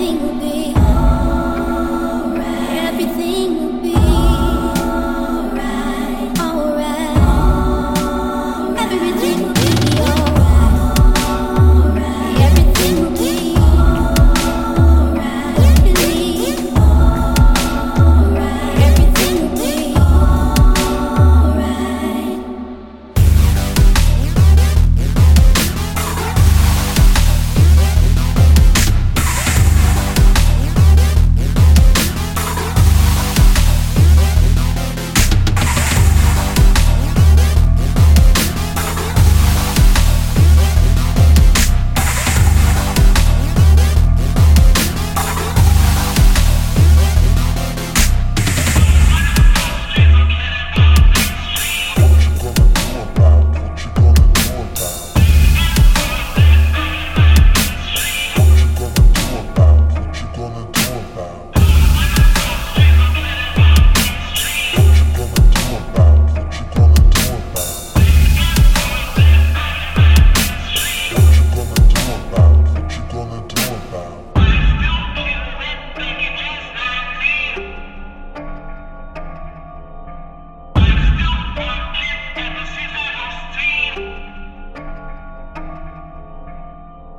everything will be